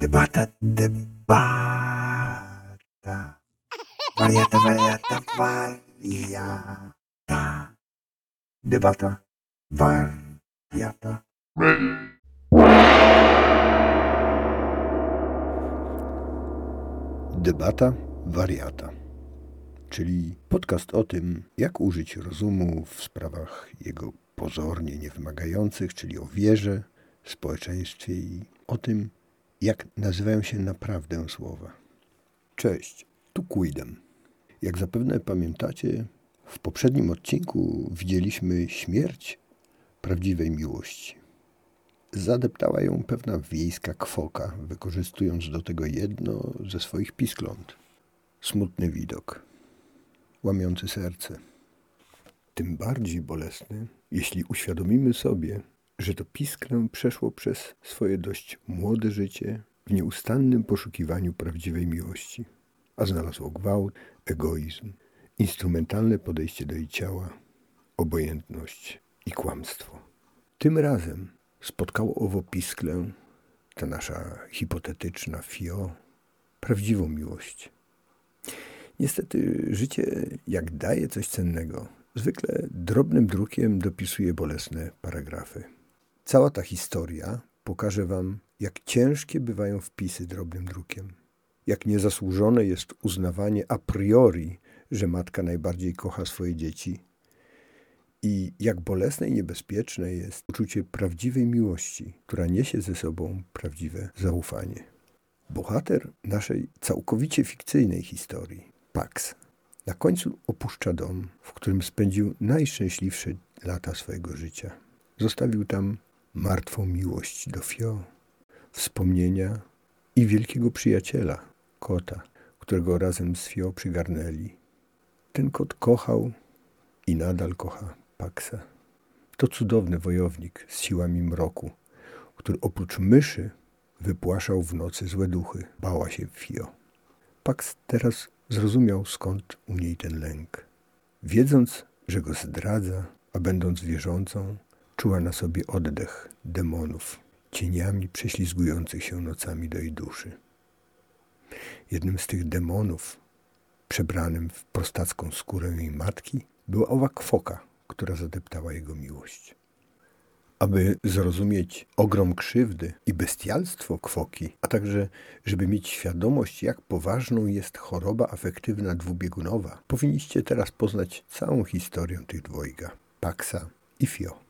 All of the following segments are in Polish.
Debata, debata. Wariata, wariata, wariata. Debata, wariata. Debata wariata, czyli podcast o tym, jak użyć rozumu w sprawach jego pozornie niewymagających, czyli o wierze, społeczeństwie i o tym, jak nazywają się naprawdę słowa. Cześć, tu Quidem. Jak zapewne pamiętacie, w poprzednim odcinku widzieliśmy śmierć prawdziwej miłości. Zadeptała ją pewna wiejska kwoka, wykorzystując do tego jedno ze swoich piskląt. Smutny widok, łamiący serce. Tym bardziej bolesny, jeśli uświadomimy sobie, że to pisklę przeszło przez swoje dość młode życie w nieustannym poszukiwaniu prawdziwej miłości, a znalazło gwałt, egoizm, instrumentalne podejście do jej ciała, obojętność i kłamstwo. Tym razem spotkało owo pisklę, ta nasza hipotetyczna fio, prawdziwą miłość. Niestety życie, jak daje coś cennego, zwykle drobnym drukiem dopisuje bolesne paragrafy. Cała ta historia pokaże Wam, jak ciężkie bywają wpisy drobnym drukiem, jak niezasłużone jest uznawanie a priori, że matka najbardziej kocha swoje dzieci i jak bolesne i niebezpieczne jest uczucie prawdziwej miłości, która niesie ze sobą prawdziwe zaufanie. Bohater naszej całkowicie fikcyjnej historii, Pax, na końcu opuszcza dom, w którym spędził najszczęśliwsze lata swojego życia. Zostawił tam martwą miłość do Fio, wspomnienia i wielkiego przyjaciela, kota, którego razem z Fio przygarnęli. Ten kot kochał i nadal kocha Paxa. To cudowny wojownik z siłami mroku, który oprócz myszy wypłaszał w nocy złe duchy. Bała się Fio. Pax teraz zrozumiał skąd u niej ten lęk. Wiedząc, że go zdradza, a będąc wierzącą, czuła na sobie oddech demonów, cieniami prześlizgujących się nocami do jej duszy. Jednym z tych demonów, przebranym w prostacką skórę jej matki, była owa kwoka, która zadeptała jego miłość. Aby zrozumieć ogrom krzywdy i bestialstwo kwoki, a także żeby mieć świadomość, jak poważną jest choroba afektywna dwubiegunowa, powinniście teraz poznać całą historię tych dwojga, Paxa i Fio.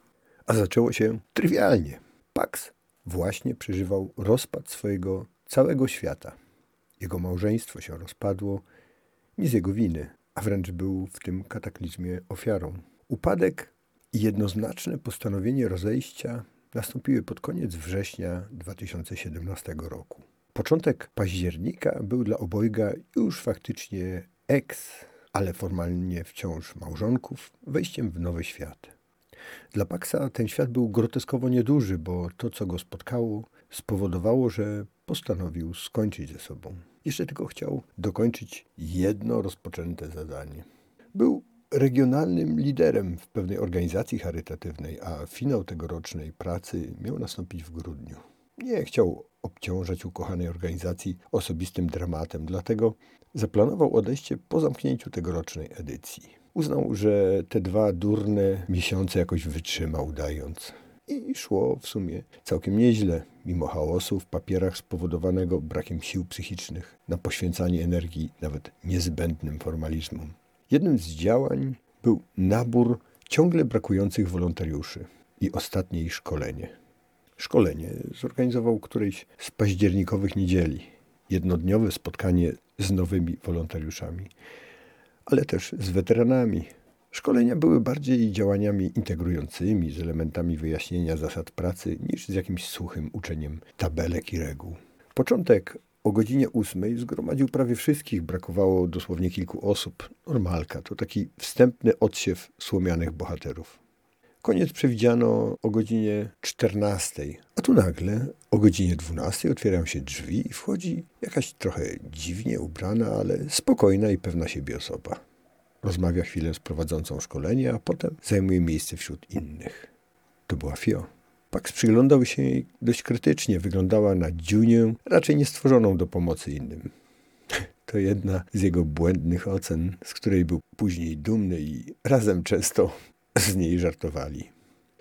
A zaczęło się trywialnie. Pax właśnie przeżywał rozpad swojego całego świata. Jego małżeństwo się rozpadło, nie z jego winy, a wręcz był w tym kataklizmie ofiarą. Upadek i jednoznaczne postanowienie rozejścia nastąpiły pod koniec września 2017 roku. Początek października był dla obojga już faktycznie eks, ale formalnie wciąż małżonków, wejściem w nowy świat. Dla Paxa ten świat był groteskowo nieduży, bo to, co go spotkało, spowodowało, że postanowił skończyć ze sobą. Jeszcze tylko chciał dokończyć jedno rozpoczęte zadanie. Był regionalnym liderem w pewnej organizacji charytatywnej, a finał tegorocznej pracy miał nastąpić w grudniu. Nie chciał obciążać ukochanej organizacji osobistym dramatem, dlatego zaplanował odejście po zamknięciu tegorocznej edycji. Uznał, że te dwa durne miesiące jakoś wytrzymał, udając. I szło w sumie całkiem nieźle, mimo chaosu w papierach spowodowanego brakiem sił psychicznych na poświęcanie energii nawet niezbędnym formalizmom. Jednym z działań był nabór ciągle brakujących wolontariuszy i ostatnie ich szkolenie. Szkolenie zorganizował którejś z październikowych niedzieli. Jednodniowe spotkanie z nowymi wolontariuszami ale też z weteranami. Szkolenia były bardziej działaniami integrującymi z elementami wyjaśnienia zasad pracy niż z jakimś suchym uczeniem tabelek i reguł. Początek o godzinie ósmej zgromadził prawie wszystkich, brakowało dosłownie kilku osób. Normalka to taki wstępny odsiew słomianych bohaterów. Koniec przewidziano o godzinie 14, a tu nagle o godzinie 12 otwierają się drzwi i wchodzi jakaś trochę dziwnie ubrana, ale spokojna i pewna siebie osoba. Rozmawia chwilę z prowadzącą szkolenie, a potem zajmuje miejsce wśród innych. To była Fio. Pax przyglądał się jej dość krytycznie. Wyglądała na dziunię, raczej niestworzoną do pomocy innym. To jedna z jego błędnych ocen, z której był później dumny i razem często z niej żartowali.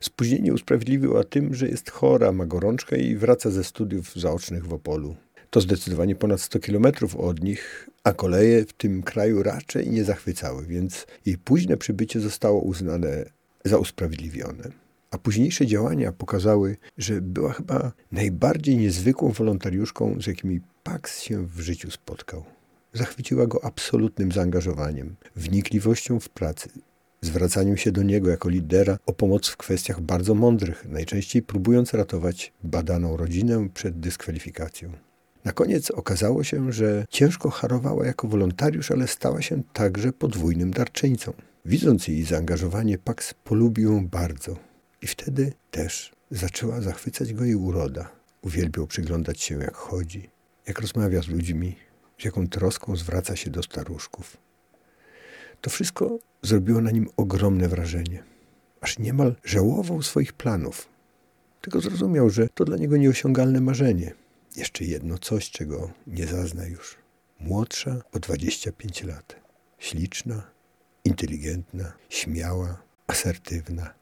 Spóźnienie usprawiedliwiła tym, że jest chora, ma gorączkę i wraca ze studiów zaocznych w Opolu. To zdecydowanie ponad 100 kilometrów od nich, a koleje w tym kraju raczej nie zachwycały, więc jej późne przybycie zostało uznane za usprawiedliwione. A późniejsze działania pokazały, że była chyba najbardziej niezwykłą wolontariuszką, z jakimi Pax się w życiu spotkał. Zachwyciła go absolutnym zaangażowaniem, wnikliwością w pracy, zwracaniem się do niego jako lidera o pomoc w kwestiach bardzo mądrych, najczęściej próbując ratować badaną rodzinę przed dyskwalifikacją. Na koniec okazało się, że ciężko harowała jako wolontariusz, ale stała się także podwójnym darczyńcą. Widząc jej zaangażowanie, Pax polubił ją bardzo. I wtedy też zaczęła zachwycać go jej uroda. Uwielbiał przyglądać się, jak chodzi, jak rozmawia z ludźmi, z jaką troską zwraca się do staruszków. To wszystko zrobiło na nim ogromne wrażenie. Aż niemal żałował swoich planów. Tylko zrozumiał, że to dla niego nieosiągalne marzenie. Jeszcze jedno coś, czego nie zazna już. Młodsza o 25 lat. Śliczna, inteligentna, śmiała, asertywna.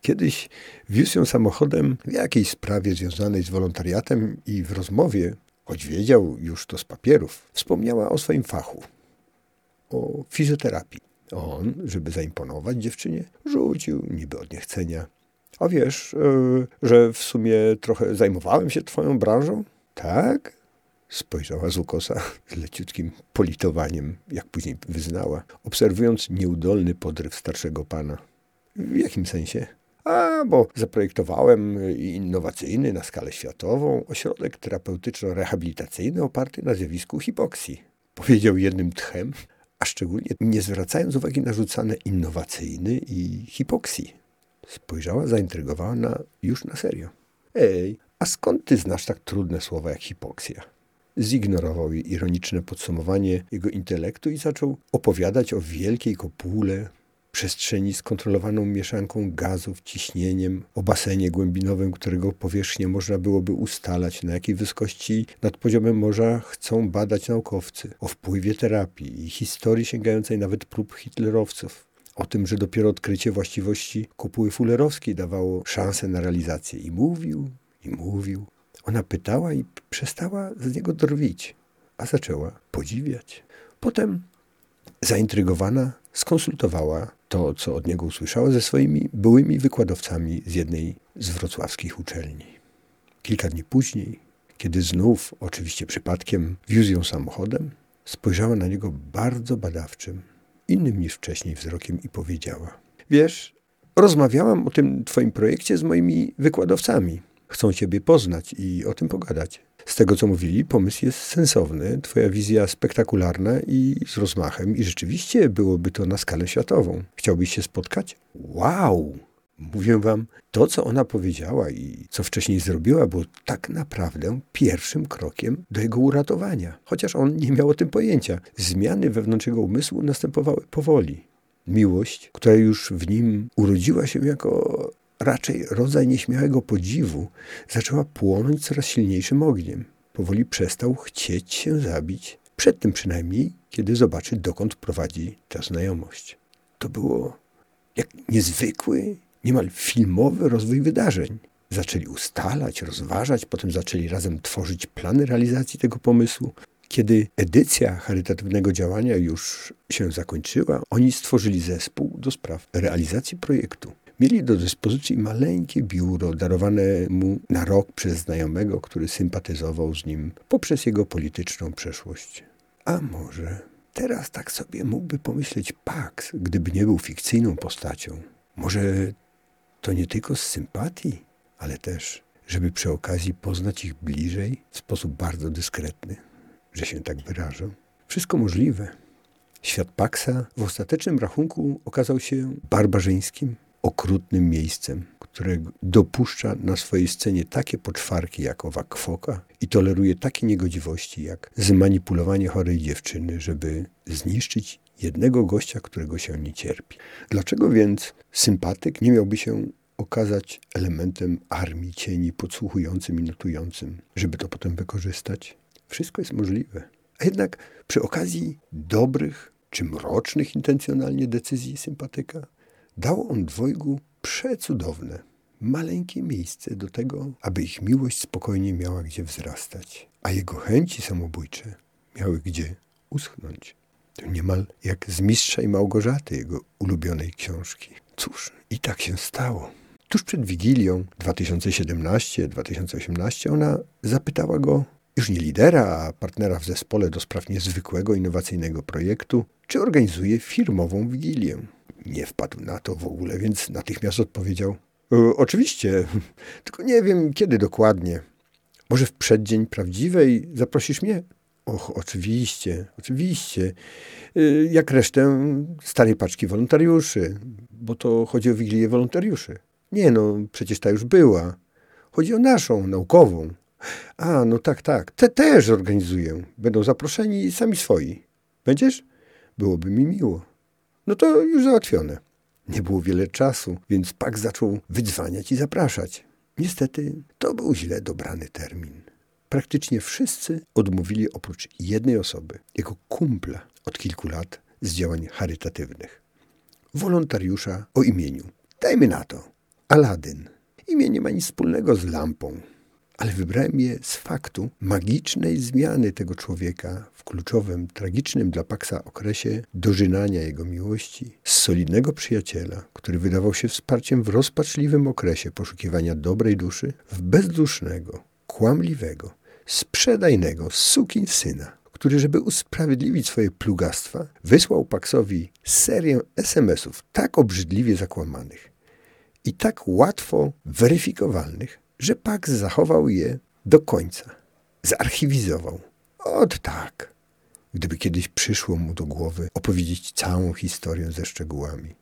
Kiedyś wiózł ją samochodem w jakiejś sprawie związanej z wolontariatem i w rozmowie, choć wiedział już to z papierów, wspomniała o swoim fachu, o fizjoterapii. On, żeby zaimponować dziewczynie, rzucił niby od niechcenia. A wiesz, yy, że w sumie trochę zajmowałem się twoją branżą? Tak? Spojrzała z ukosa z leciutkim politowaniem, jak później wyznała, obserwując nieudolny podryw starszego pana. W jakim sensie? A, bo zaprojektowałem innowacyjny na skalę światową ośrodek terapeutyczno-rehabilitacyjny oparty na zjawisku hipoksji. Powiedział jednym tchem, a szczególnie nie zwracając uwagi na rzucane innowacyjny i hipoksji. Spojrzała zaintrygowana już na serio. Ej, a skąd ty znasz tak trudne słowa jak hipoksja? Zignorował jej ironiczne podsumowanie jego intelektu i zaczął opowiadać o wielkiej kopule, przestrzeni skontrolowaną mieszanką gazów, ciśnieniem, o basenie głębinowym, którego powierzchnię można byłoby ustalać, na jakiej wysokości nad poziomem morza chcą badać naukowcy, o wpływie terapii i historii sięgającej nawet prób hitlerowców. O tym, że dopiero odkrycie właściwości kopuły fulerowskiej dawało szansę na realizację. I mówił, i mówił. Ona pytała i przestała z niego drwić, a zaczęła podziwiać. Potem, zaintrygowana, skonsultowała to, co od niego usłyszała ze swoimi byłymi wykładowcami z jednej z wrocławskich uczelni. Kilka dni później, kiedy znów, oczywiście przypadkiem, wiózł ją samochodem, spojrzała na niego bardzo badawczym, innym niż wcześniej wzrokiem i powiedziała: Wiesz, rozmawiałam o tym twoim projekcie z moimi wykładowcami. Chcą ciebie poznać i o tym pogadać. Z tego, co mówili, pomysł jest sensowny, twoja wizja spektakularna i z rozmachem i rzeczywiście byłoby to na skalę światową. Chciałbyś się spotkać? Wow! Mówię wam, to co ona powiedziała i co wcześniej zrobiła, było tak naprawdę pierwszym krokiem do jego uratowania. Chociaż on nie miał o tym pojęcia. Zmiany wewnątrz jego umysłu następowały powoli. Miłość, która już w nim urodziła się jako raczej rodzaj nieśmiałego podziwu, zaczęła płonąć coraz silniejszym ogniem. Powoli przestał chcieć się zabić, przed tym przynajmniej, kiedy zobaczy, dokąd prowadzi ta znajomość. To było jak niezwykły, niemal filmowy rozwój wydarzeń. Zaczęli ustalać, rozważać, potem zaczęli razem tworzyć plany realizacji tego pomysłu. Kiedy edycja charytatywnego działania już się zakończyła, oni stworzyli zespół do spraw realizacji projektu. Mieli do dyspozycji maleńkie biuro darowane mu na rok przez znajomego, który sympatyzował z nim poprzez jego polityczną przeszłość. A może teraz tak sobie mógłby pomyśleć Pax, gdyby nie był fikcyjną postacią. Może to nie tylko z sympatii, ale też, żeby przy okazji poznać ich bliżej w sposób bardzo dyskretny, że się tak wyrażę. Wszystko możliwe. Świat Paxa w ostatecznym rachunku okazał się barbarzyńskim, okrutnym miejscem, które dopuszcza na swojej scenie takie poczwarki jak owa kwoka i toleruje takie niegodziwości jak zmanipulowanie chorej dziewczyny, żeby zniszczyć jednego gościa, którego się nie cierpi. Dlaczego więc sympatyk nie miałby się okazać elementem armii cieni podsłuchującym i notującym, żeby to potem wykorzystać? Wszystko jest możliwe. A jednak przy okazji dobrych czy mrocznych intencjonalnie decyzji sympatyka, dał on dwojgu przecudowne, maleńkie miejsce do tego, aby ich miłość spokojnie miała gdzie wzrastać, a jego chęci samobójcze miały gdzie uschnąć. To niemal jak z Mistrza i Małgorzaty, jego ulubionej książki. Cóż, i tak się stało. Tuż przed Wigilią 2017-2018 ona zapytała go, już nie lidera, a partnera w zespole do spraw niezwykłego, innowacyjnego projektu, czy organizuje firmową Wigilię. Nie wpadł na to w ogóle, więc natychmiast odpowiedział: e, Oczywiście, tylko nie wiem kiedy dokładnie. Może w przeddzień prawdziwej zaprosisz mnie? Och, oczywiście, oczywiście. E, jak resztę starej paczki wolontariuszy, bo to chodzi o Wigilię wolontariuszy. Nie no, przecież ta już była. Chodzi o naszą, naukową. A, no tak, tak. Te też organizuję. Będą zaproszeni sami swoi. Będziesz? Byłoby mi miło. No to już załatwione. Nie było wiele czasu, więc Pak zaczął wydzwaniać i zapraszać. Niestety to był źle dobrany termin. Praktycznie wszyscy odmówili oprócz jednej osoby, jego kumpla od kilku lat z działań charytatywnych. Wolontariusza o imieniu. Dajmy na to. Aladyn. Imię nie ma nic wspólnego z lampą ale wybrałem je z faktu magicznej zmiany tego człowieka w kluczowym, tragicznym dla Paxa okresie dożynania jego miłości z solidnego przyjaciela, który wydawał się wsparciem w rozpaczliwym okresie poszukiwania dobrej duszy, w bezdusznego, kłamliwego, sprzedajnego sukin syna, który, żeby usprawiedliwić swoje plugastwa, wysłał Paxowi serię SMS-ów tak obrzydliwie zakłamanych i tak łatwo weryfikowalnych, że Pax zachował je do końca. Zarchiwizował. Ot tak. Gdyby kiedyś przyszło mu do głowy opowiedzieć całą historię ze szczegółami.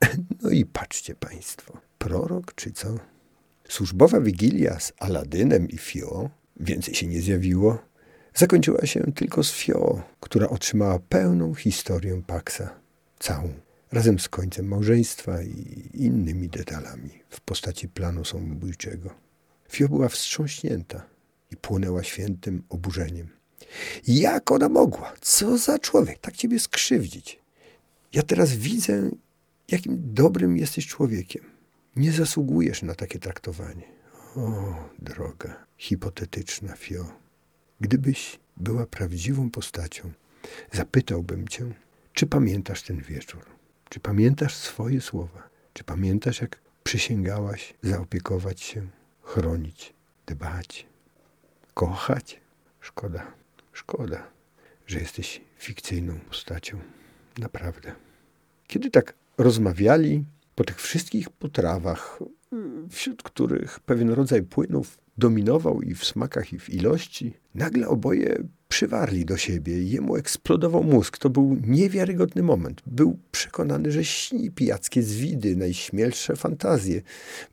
No i patrzcie państwo. Prorok czy co? Służbowa wigilia z Aladynem i Fio, więcej się nie zjawiło, zakończyła się tylko z Fio, która otrzymała pełną historię Paxa. Całą razem z końcem małżeństwa i innymi detalami w postaci planu samobójczego. Fio była wstrząśnięta i płonęła świętym oburzeniem. Jak ona mogła? Co za człowiek tak ciebie skrzywdzić? Ja teraz widzę, jakim dobrym jesteś człowiekiem. Nie zasługujesz na takie traktowanie. O, droga, hipotetyczna Fio. Gdybyś była prawdziwą postacią, zapytałbym cię, czy pamiętasz ten wieczór? Czy pamiętasz swoje słowa? Czy pamiętasz, jak przysięgałaś zaopiekować się, chronić, dbać, kochać? Szkoda, szkoda, że jesteś fikcyjną postacią. Naprawdę. Kiedy tak rozmawiali po tych wszystkich potrawach, wśród których pewien rodzaj płynów dominował i w smakach, i w ilości, nagle oboje przywarli do siebie. Jemu eksplodował mózg. To był niewiarygodny moment. Był przekonany, że śni pijackie zwidy, najśmielsze fantazje,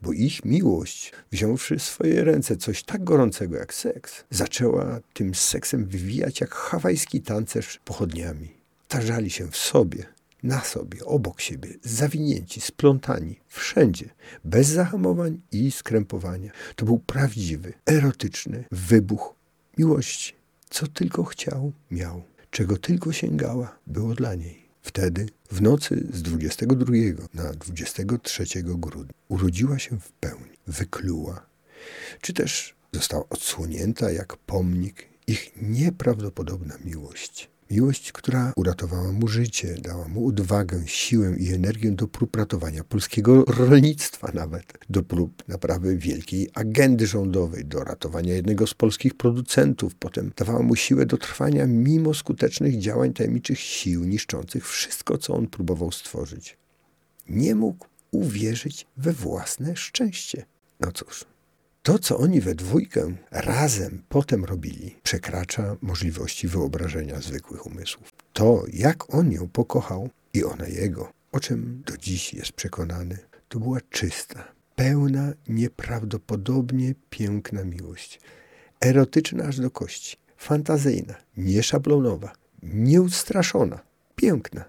bo ich miłość, wziąwszy w swoje ręce coś tak gorącego jak seks, zaczęła tym seksem wywijać jak hawajski tancerz pochodniami. Tarzali się w sobie, na sobie, obok siebie, zawinięci, splątani, wszędzie, bez zahamowań i skrępowania. To był prawdziwy, erotyczny wybuch miłości. Co tylko chciał, miał. Czego tylko sięgała, było dla niej. Wtedy, w nocy z 22 na 23 grudnia, urodziła się w pełni, wykluła, czy też została odsłonięta jak pomnik ich nieprawdopodobna miłość. Miłość, która uratowała mu życie, dała mu odwagę, siłę i energię do prób ratowania polskiego rolnictwa nawet, do prób naprawy wielkiej agendy rządowej, do ratowania jednego z polskich producentów. Potem dawała mu siłę do trwania mimo skutecznych działań tajemniczych sił niszczących wszystko, co on próbował stworzyć. Nie mógł uwierzyć we własne szczęście. No cóż, to, co oni we dwójkę razem potem robili, przekracza możliwości wyobrażenia zwykłych umysłów. To, jak on ją pokochał i ona jego, o czym do dziś jest przekonany, to była czysta, pełna, nieprawdopodobnie piękna miłość. Erotyczna aż do kości, fantazyjna, nieszablonowa, nieustraszona, piękna.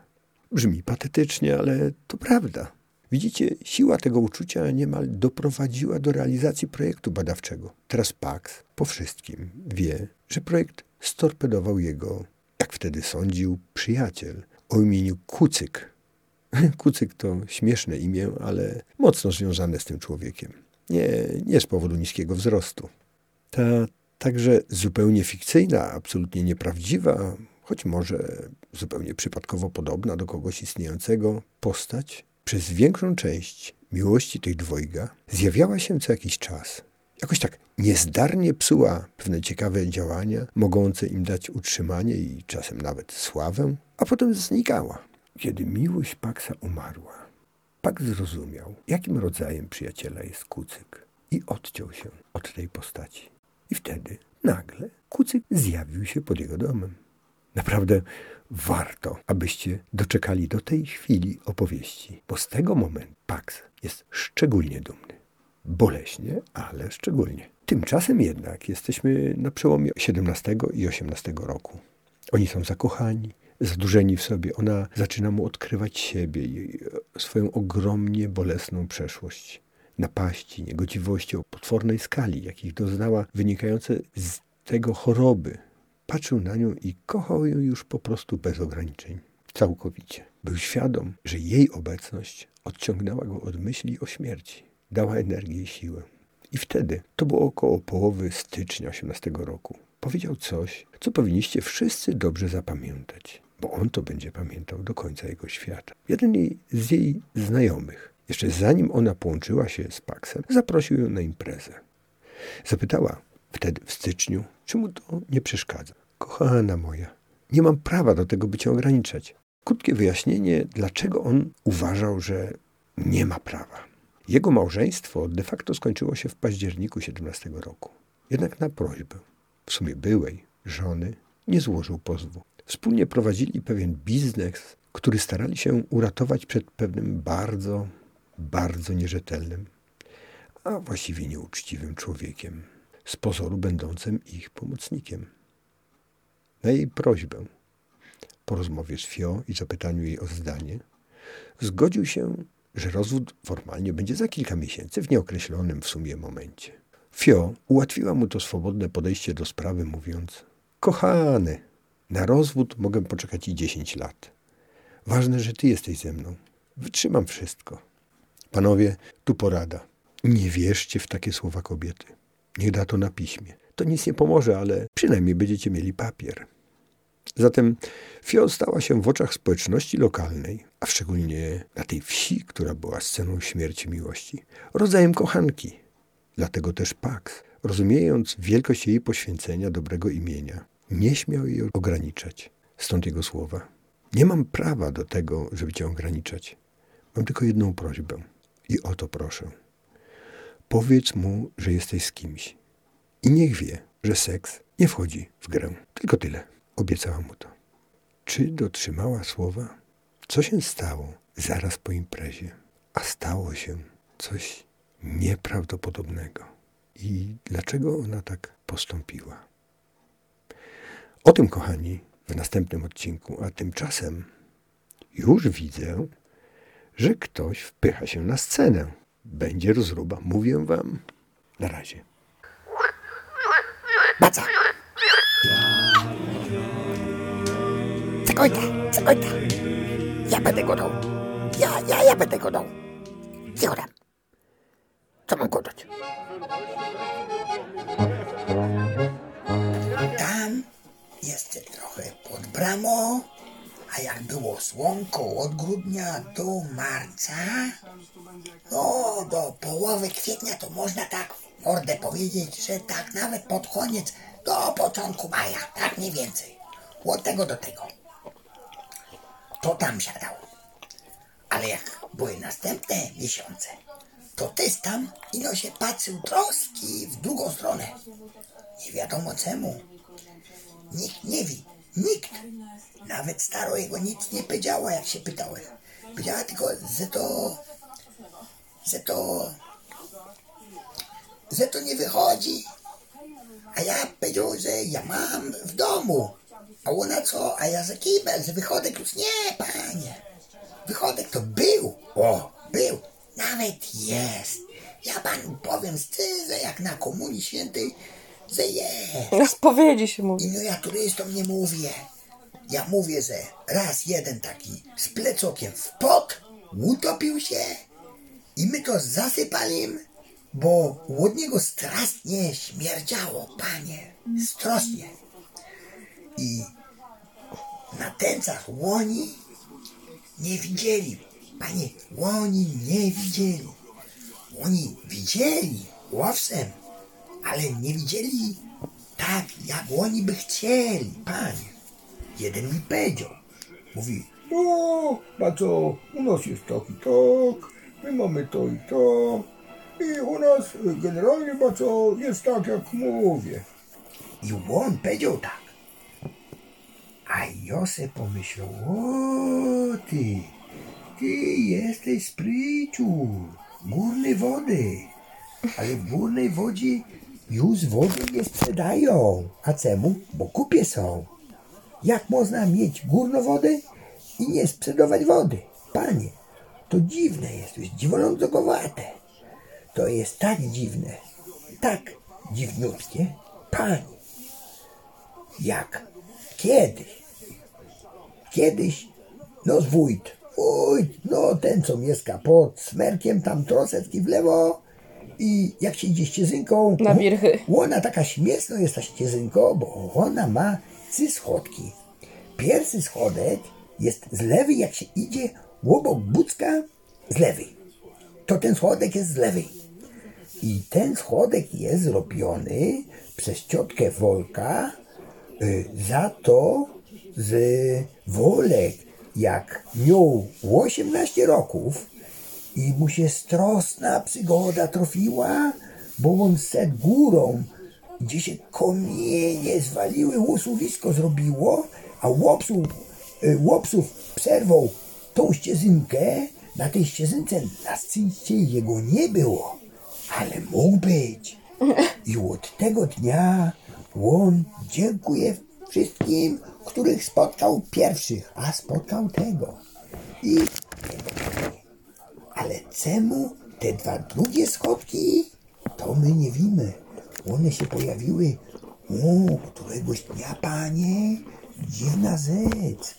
Brzmi patetycznie, ale to prawda. Widzicie, siła tego uczucia niemal doprowadziła do realizacji projektu badawczego. Teraz Pax po wszystkim wie, że projekt storpedował jego, jak wtedy sądził, przyjaciel o imieniu Kucyk. Kucyk to śmieszne imię, ale mocno związane z tym człowiekiem. Nie, nie z powodu niskiego wzrostu. Ta także zupełnie fikcyjna, absolutnie nieprawdziwa, choć może zupełnie przypadkowo podobna do kogoś istniejącego postać, przez większą część miłości tych dwojga zjawiała się co jakiś czas. Jakoś tak niezdarnie psuła pewne ciekawe działania, mogące im dać utrzymanie i czasem nawet sławę, a potem znikała. Kiedy miłość Paksa umarła, Pak zrozumiał, jakim rodzajem przyjaciela jest Kucyk i odciął się od tej postaci. I wtedy nagle Kucyk zjawił się pod jego domem. Naprawdę warto, abyście doczekali do tej chwili opowieści, bo z tego momentu Pax jest szczególnie dumny. Boleśnie, ale szczególnie. Tymczasem jednak jesteśmy na przełomie XVII i XVIII roku. Oni są zakochani, zadłużeni w sobie. Ona zaczyna mu odkrywać siebie i swoją ogromnie bolesną przeszłość. Napaści, niegodziwości o potwornej skali, jakich doznała, wynikające z tego choroby, Patrzył na nią i kochał ją już po prostu bez ograniczeń. Całkowicie. Był świadom, że jej obecność odciągnęła go od myśli o śmierci. Dała energię i siłę. I wtedy, to było około połowy stycznia 18 roku, powiedział coś, co powinniście wszyscy dobrze zapamiętać, bo on to będzie pamiętał do końca jego świata. Jeden z jej znajomych, jeszcze zanim ona połączyła się z Paxem, zaprosił ją na imprezę. Zapytała, wtedy w styczniu, czy mu to nie przeszkadza. Kochana moja, nie mam prawa do tego, by cię ograniczać. Krótkie wyjaśnienie, dlaczego on uważał, że nie ma prawa. Jego małżeństwo de facto skończyło się w październiku 17 roku. Jednak na prośbę, w sumie byłej, żony, nie złożył pozwu. Wspólnie prowadzili pewien biznes, który starali się uratować przed pewnym bardzo, bardzo nierzetelnym, a właściwie nieuczciwym człowiekiem z pozoru będącym ich pomocnikiem. Na jej prośbę, po rozmowie z Fio i zapytaniu jej o zdanie, zgodził się, że rozwód formalnie będzie za kilka miesięcy w nieokreślonym w sumie momencie. Fio ułatwiła mu to swobodne podejście do sprawy, mówiąc: Kochany, na rozwód mogę poczekać i dziesięć lat. Ważne, że ty jesteś ze mną. Wytrzymam wszystko. Panowie, tu porada. Nie wierzcie w takie słowa kobiety. Niech da to na piśmie. To nic nie pomoże, ale przynajmniej będziecie mieli papier. Zatem Fio stała się w oczach społeczności lokalnej, a szczególnie na tej wsi, która była sceną śmierci miłości, rodzajem kochanki. Dlatego też Pax, rozumiejąc wielkość jej poświęcenia dobrego imienia, nie śmiał jej ograniczać. Stąd jego słowa. Nie mam prawa do tego, żeby cię ograniczać. Mam tylko jedną prośbę. I o to proszę. Powiedz mu, że jesteś z kimś. I niech wie, że seks nie wchodzi w grę. Tylko tyle. Obiecała mu to. Czy dotrzymała słowa? Co się stało zaraz po imprezie? A stało się coś nieprawdopodobnego. I dlaczego ona tak postąpiła? O tym, kochani, w następnym odcinku, a tymczasem już widzę, że ktoś wpycha się na scenę. Będzie rozruba, mówię wam. Na razie. Baca! Cekojta, cekojta! Ja będę go dał. Ja, ja, ja będę go dał. Cicho tam. Co mam godać? Tam jeszcze trochę pod bramą, a jak było słonko od grudnia do marca, no do połowy kwietnia to można tak mordę powiedzieć, że tak nawet pod koniec do początku maja, tak mniej więcej. Od tego do tego. To tam siadał. Ale jak były następne miesiące, to też tam ino się patrzył troski w drugą stronę. Nie wiadomo czemu. Nikt nie wie. Nikt. Nawet staro jego nic nie powiedziała, jak się pytałem. Powiedziała tylko, że to... że to... że to nie wychodzi. A ja powiedział, że ja mam w domu. A ona co? A ja za kibel, że wychodek już nie, panie. Wychodek to był. O, był. nawet jest. Ja panu powiem szczerze, jak na Komunii Świętej, że jest. Na spowiedzi się mówi. I no ja turystom nie mówię. Ja mówię, że raz jeden taki z plecokiem w pot utopił się i my to zasypali, bo od niego strasznie śmierdziało, panie. Strasznie. I na tęcach łoni nie widzieli. Panie, łoni nie widzieli. Oni widzieli, owszem, ale nie widzieli tak, jak oni by chcieli, panie. Jeden mi powiedział, mówi, No, co, u nas jest tak i tak, my mamy to i to. I u nas generalnie, ba co, jest tak jak mówię. i on powiedział tak. A Jose pomyślał, o ty, ty jesteś spryciu, górnej wody. Ale w górnej wodzie już wody nie sprzedają. A czemu? Bo kupie są. Jak można mieć górną wodę i nie sprzedawać wody? Panie, to dziwne jest, to jest dziwolądokowate. To jest tak dziwne, tak dziwniutkie, panie, jak kiedyś, kiedyś, no z wójt, wójt, no ten co mieszka pod smerkiem, tam troszeczkę w lewo i jak się idzie ścieżynką, Na wirchy. ona taka śmieszna jest ta ścieżynka, bo ona ma trzy schodki. Pierwszy schodek jest z lewej, jak się idzie obok Bucka z lewej. To ten schodek jest z lewej. I ten schodek jest zrobiony przez ciotkę Wolka y, za to, że Wolek jak miał 18 roków i mu się strosna przygoda trafiła, bo on szedł górą, gdzie się komienie zwaliły, łosowisko zrobiło, a łopsów, y, łopsów przerwał tą ścieżynkę, na tej ścieżynce na szczęście jego nie było, ale mógł być. I od tego dnia on dziękuję wszystkim, których spotkał pierwszych, a spotkał tego. I ale czemu te dwa drugie schodki, to my nie wiemy. One się pojawiły któregoś dnia, panie. Dziwna rzecz.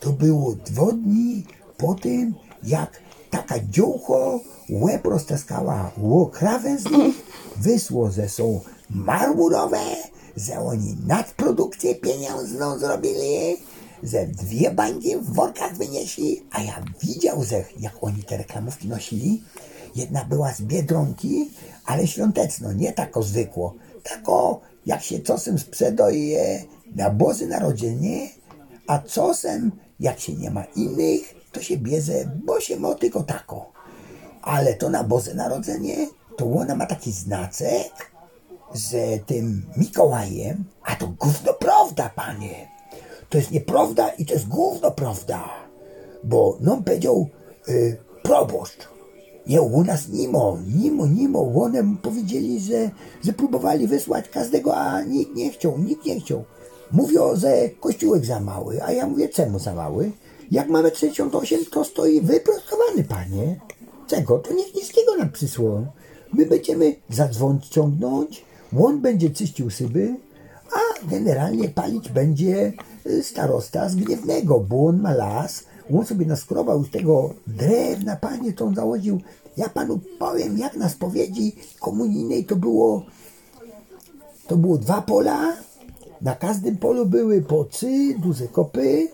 To było dwa dni po tym, jak taka dziołcho łeb roztaskała ło krawężnik, wysło, że są marmurowe, że oni nadprodukcję pieniężną zrobili, że dwie bańki w workach wynieśli, a ja widział, że jak oni te reklamówki nosili, jedna była z Biedronki, ale świąteczno, nie tako zwykło, tako jak się czasem sprzedaje na Boże Narodzenie, a czasem jak się nie ma innych, to się bierze, bo się ma tylko tako. Ale to na Boże Narodzenie, to ona ma taki znacek, że tym Mikołajem, a to gówno prawda, panie. To jest nieprawda i to jest gówno prawda. Bo nam powiedział y, proboszcz. Nie, u nas nimo, nimo, nimo. One powiedzieli, że, że próbowali wysłać każdego, a nikt nie chciał, nikt nie chciał. Mówią, że kościółek za mały, a ja mówię, czemu za mały? Jak mamy 68, to stoi wyprostowany, panie. Czego? To niech niskiego nam przysło. My będziemy za dzwon ciągnąć, on będzie czyścił szyby, a generalnie palić będzie starosta z Gniewnego, bo on ma las, on sobie naskrobał z tego drewna, panie, to on założył. Ja panu powiem, jak na spowiedzi komunijnej to było, to było dwa pola, na każdym polu były po trzy duże kopy,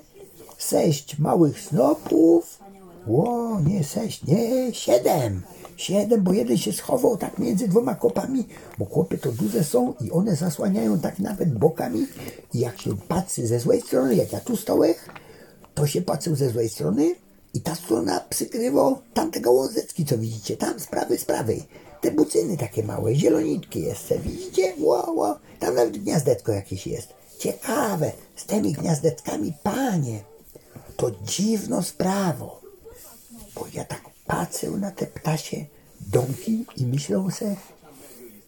sześć małych snopów, Ło, nie sześć, nie, siedem. Siedem, bo jeden się schował tak między dwoma kopami, bo kopy to duże są i one zasłaniają tak nawet bokami. I jak się patrzy ze złej strony, jak ja tu stołek, to się patrzył ze złej strony i ta strona przykrywa tamtego łązeczki, co widzicie, tam z prawej, z prawej. Te bucyny takie małe, zielonitkie jeszcze, widzicie? Ło, ło. Tam nawet gniazdeczko jakieś jest. Ciekawe, z tymi gniazdeczkami, panie, to dziwno sprawo. Bo ja tak patrzę na te ptasie domki i myślę se,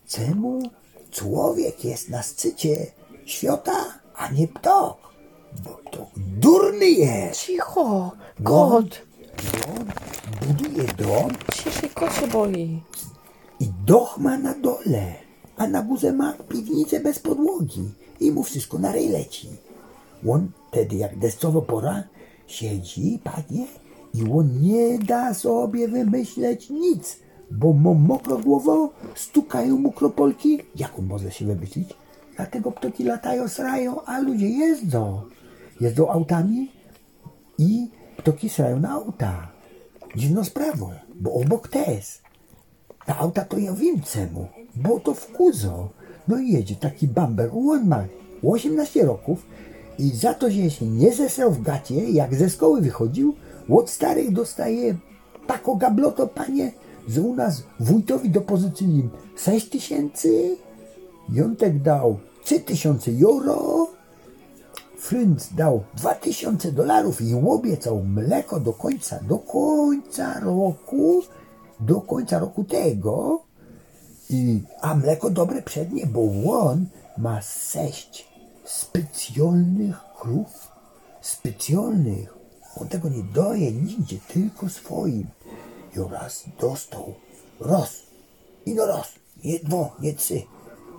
czemu człowiek jest na szczycie świata, a nie ptok? Bo to durny jest. Cicho, No, kot. on buduje dom Ciszej, kot się boi. i doch ma na dole, a na górze ma piwnicę bez podłogi i mu wszystko na rej leci. On wtedy, jak deszczowo pora, siedzi, panie, i on nie da sobie wymyśleć nic, bo mu mokro głowo, stukają mu kropolki. Jak on może się wymyślić? Dlatego ptoki latają, srają, a ludzie jeżdżą. Jeżdżą autami i ptoki srają na auta. Dziwną sprawą, bo obok też. Ta auta to ja wiem czemu, bo to w kuzo. No i jedzie taki bamber, on ma 18 roków i za to, że się nie zesrał w gacie, jak ze szkoły wychodził, od starych dostaje taką gabloto, panie, że u nas wójtowi dopozyczyli 6 tysięcy, Jątek dał 3 tysiące euro, Frync dał 2000 dolarów i obiecał mleko do końca, do końca roku, do końca roku tego, i, a mleko dobre przednie, bo on ma sześć specjalnych krów, specjalnych. On tego nie doje nigdzie, tylko swoim. I raz dostał, roz, i no roz, nie dwo, nie trzy.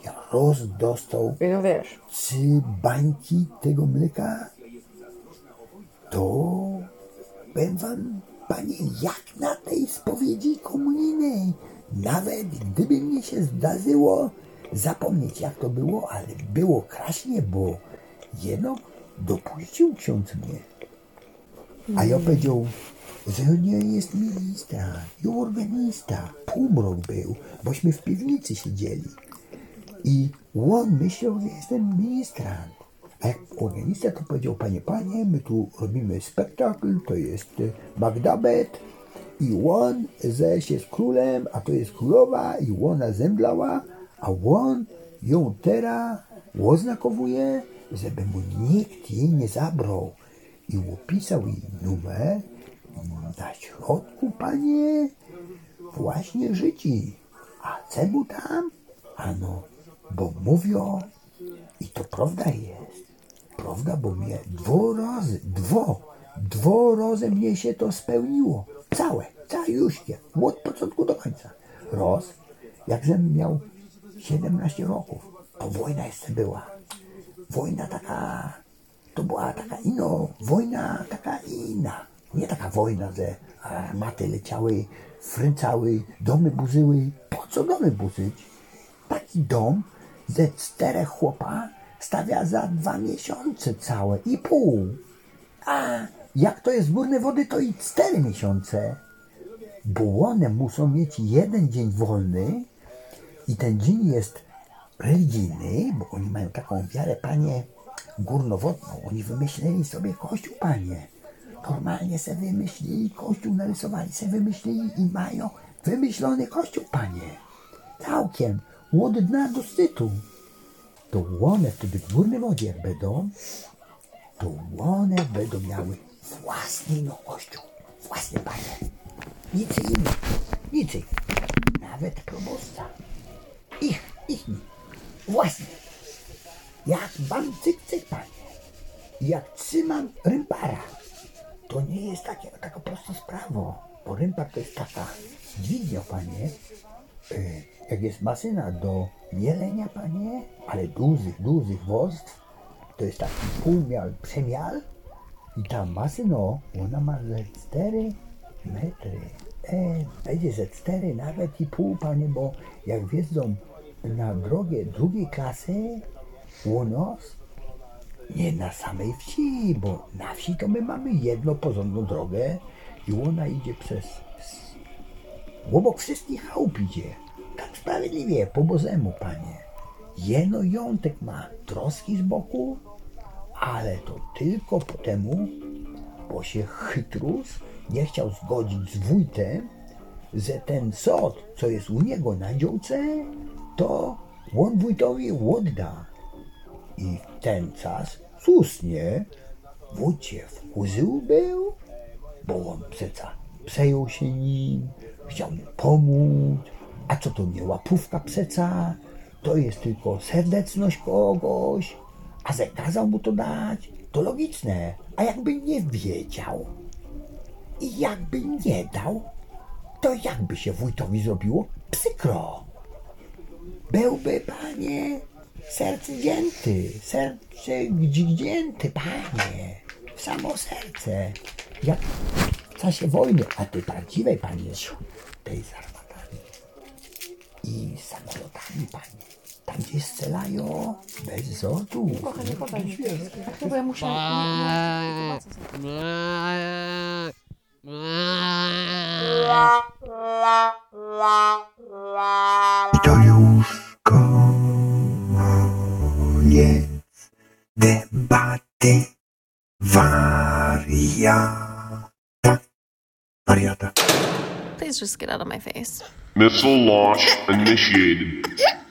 Ja roz dostał I no wiesz. trzy bańki tego mleka, to powiem wam, panie, jak na tej spowiedzi komunijnej, nawet gdyby mnie się zdarzyło zapomnieć, jak to było, ale było kraśnie, bo jednak dopuścił ksiądz mnie. A ja powiedział, że nie jest ministra, i organista. Półmrok był, bośmy w piwnicy siedzieli. I on myślał, że jestem ministrant. A jak organista to powiedział, panie, panie, my tu robimy spektakl, to jest e, Magdabet i on ze się z królem, a to jest królowa i ona zemdlała, a on ją teraz oznakowuje, żeby mu nikt jej nie zabrał. I opisał jej numer na środku, panie, właśnie życi. A czemu tam? Ano, bo mówią, i to prawda jest, prawda, bo mnie dwo razy, dwo, dwo razy mnie się to spełniło. Całe, caluśkie, od początku do końca. Roz, jak żem miał 17 roków, to wojna jeszcze była. Wojna taka, to była taka ino, wojna taka inna. Nie taka wojna, że armaty leciały, fręcały, domy burzyły. Po co domy burzyć? Taki dom ze czterech chłopa stawia za dwa miesiące całe i pół. A jak to jest górne wody, to i cztery miesiące. Bo one muszą mieć jeden dzień wolny i ten dzień jest religijny, bo oni mają taką wiarę, panie, górnowodną. Oni wymyślili sobie kościół, panie. Normalnie se wymyślili kościół, narysowali se wymyślili i mają wymyślony kościół, panie. Całkiem, od dna do. To one wtedy w górnej wodzie będą, to one będą miały własny no kościół. Własny, panie. Nic inny. Nic. Nawet proboszcza. Ich, ich, własny. Jak mam cyk, cyk, panie. Jak trzymam rympara, to nie jest takie, taka prosta sprawa. Bo rympar to jest taka dźwignia, panie. Y, Jak jest masyna do mielenia, panie, ale dużych, dużych wozów, to jest taki półmiar, przemiar i ta masyno, ona ma ze 4 metry. E, będzie ze 4 nawet i pół, panie, bo jak wjeżdżą na drogę drugiej klasy u nas, nie na samej wsi, bo na wsi to my mamy jedną porządną drogę i ona idzie przez obok wszystkich chałup idzie. Tak sprawiedliwie, po bozemu, panie. Jeno jątek ma troski z boku, ale to tylko po temu, bo się chytrus nie chciał zgodzić z wójtem, że ten sod, co jest u niego na działce, to on wójtowi odda. I w ten czas słusznie wójt się wkurzył był, bo on przeca przejął się nim, chciał mu pomóc, a co to nie łapówka przeca, to jest tylko serdeczność kogoś, a że kazał mu to dać, to logiczne, a jakby nie wiedział, I jakby nie dał, to jakby się wójtowi zrobiło przykro. Byłby, panie, serce gięty, serce gdzięty, panie, w samo serce. Jak w czasie wojny, a tej prawdziwej, panie, tej z armatami i samolotami, panie. Tam, gdzie strzelają bez zotu. Kochanie, podaj mi. Bo ja muszę... I to już debaty wariata. Wariata. Please just get out of my face. Missile launch initiated.